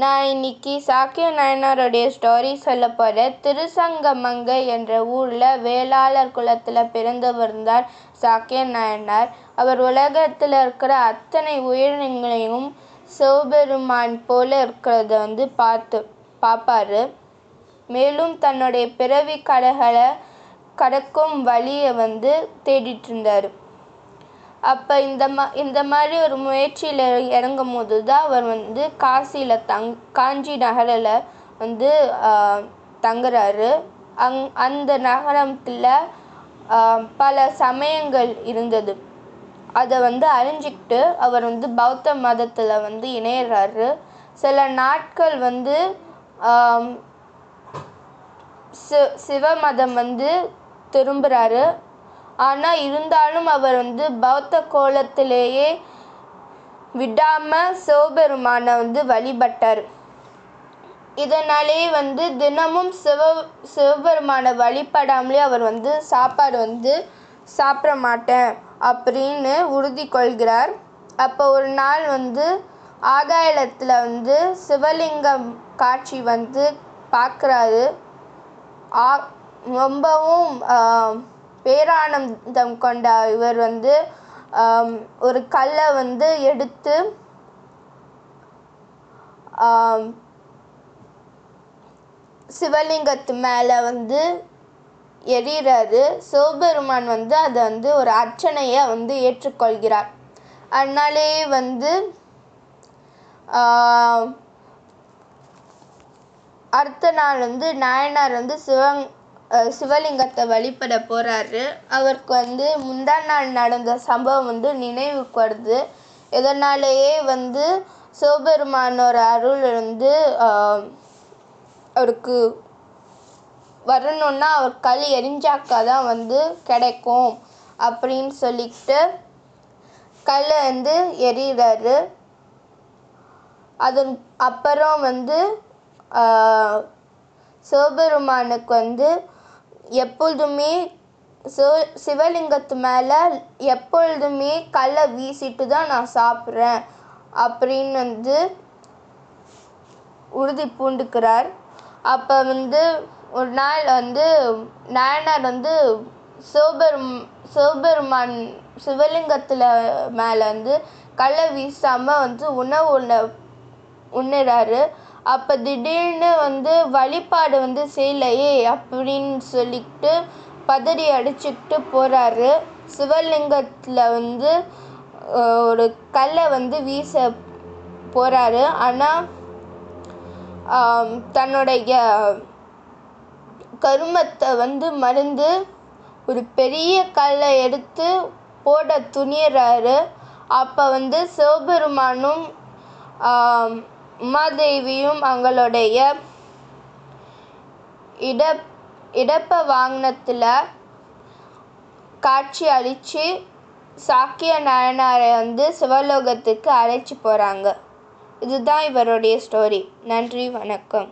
நான் இன்னைக்கு சாக்கிய நாயனாருடைய ஸ்டோரி சொல்ல போகிறேன் திருசங்கமங்கை என்ற ஊரில் வேளாளர் குலத்தில் பிறந்து வந்தார் சாக்கிய நாயனார். அவர் உலகத்தில் இருக்கிற அத்தனை உயிரினங்களையும் சிவபெருமான் போல இருக்கிறத வந்து பார்த்து பார்ப்பாரு. மேலும் தன்னுடைய பிறவி கடைகளை கடக்கும் வழியை வந்து தேடிட்டு இருந்தார். அப்போ இந்த மா இந்த மாதிரி ஒரு முயற்சியில் இறங்கும் போது தான் அவர் வந்து காசியில் தங் காஞ்சி நகரில் வந்து தங்குறாரு. அங் அந்த நகரத்தில் பல சமயங்கள் இருந்தது. அதை வந்து அறிஞ்சிக்கிட்டு அவர் வந்து பௌத்த மதத்தில் வந்து இணையிறாரு. சில நாட்கள் வந்து சி சிவ மதம் வந்து திரும்புகிறாரு ஆனால் இருந்தாலும் அவர் வந்து பௌத்த கோலத்திலேயே விடாமல் சிவபெருமானை வந்து வழிபட்டார். இதனாலே வந்து தினமும் சிவ சிவபெருமானை வழிபடாமலே அவர் வந்து சாப்பாடு வந்து சாப்பிட மாட்டேன் அப்படின்னு உறுதி கொள்கிறார். அப்போ ஒரு நாள் வந்து ஆகாயத்தில் வந்து சிவலிங்கம் காட்சி வந்து பார்க்குறாரு. ஆ ரொம்பவும் பேரானந்தம் கொண்ட இவர் வந்து ஒரு கல்லை வந்து எடுத்து சிவலிங்கத்து மேலே வந்து எரிகிறாரு சிவபெருமான் வந்து அதை வந்து ஒரு அர்ச்சனையை வந்து ஏற்றுக்கொள்கிறார். அதனாலேயே வந்து அடுத்த நாள் வந்து நாயனார் வந்து சிவங் சிவலிங்கத்தை வழிபட போகிறாரு அவருக்கு வந்து முந்தா நாள் நடந்த சம்பவம் வந்து நினைவுக்கு வருது இதனாலேயே வந்து சிவபெருமானோட அருள் வந்து அவருக்கு வரணுன்னா அவர் கல் எரிஞ்சாக்கா தான் வந்து கிடைக்கும் அப்படின்னு சொல்லிக்கிட்டு கல்லை வந்து எரிகிறாரு அதன் அப்புறம் வந்து சிவபெருமானுக்கு வந்து எப்பொழுதுமே சிவ சிவலிங்கத்து மேலே எப்பொழுதுமே கல்லை வீசிட்டு தான் நான் சாப்பிட்றேன் அப்படின்னு வந்து உறுதி பூண்டுக்கிறார். அப்போ வந்து ஒரு நாள் வந்து நாயனார் வந்து சிவபெரும் சிவபெருமான் சிவலிங்கத்தில் மேலே வந்து கல்லை வீசாமல் வந்து உணவு உண்ண உண்ணுறாரு. அப்போ திடீர்னு வந்து வழிபாடு வந்து செய்யலையே அப்படின்னு சொல்லிக்கிட்டு பதறி அடிச்சுக்கிட்டு போகிறாரு சிவலிங்கத்தில் வந்து ஒரு கல்லை வந்து வீச போகிறாரு ஆனால் தன்னுடைய கருமத்தை வந்து மறந்து ஒரு பெரிய கல்லை எடுத்து போட துணியறாரு. அப்போ வந்து சிவபெருமானும் உமாதேவியும் அவங்களுடைய இட இடப்ப வாங்கினத்தில் காட்சி அளித்து சாக்கிய நாயனாரை வந்து சிவலோகத்துக்கு அழைச்சி போகிறாங்க இதுதான் இவருடைய ஸ்டோரி நன்றி வணக்கம்.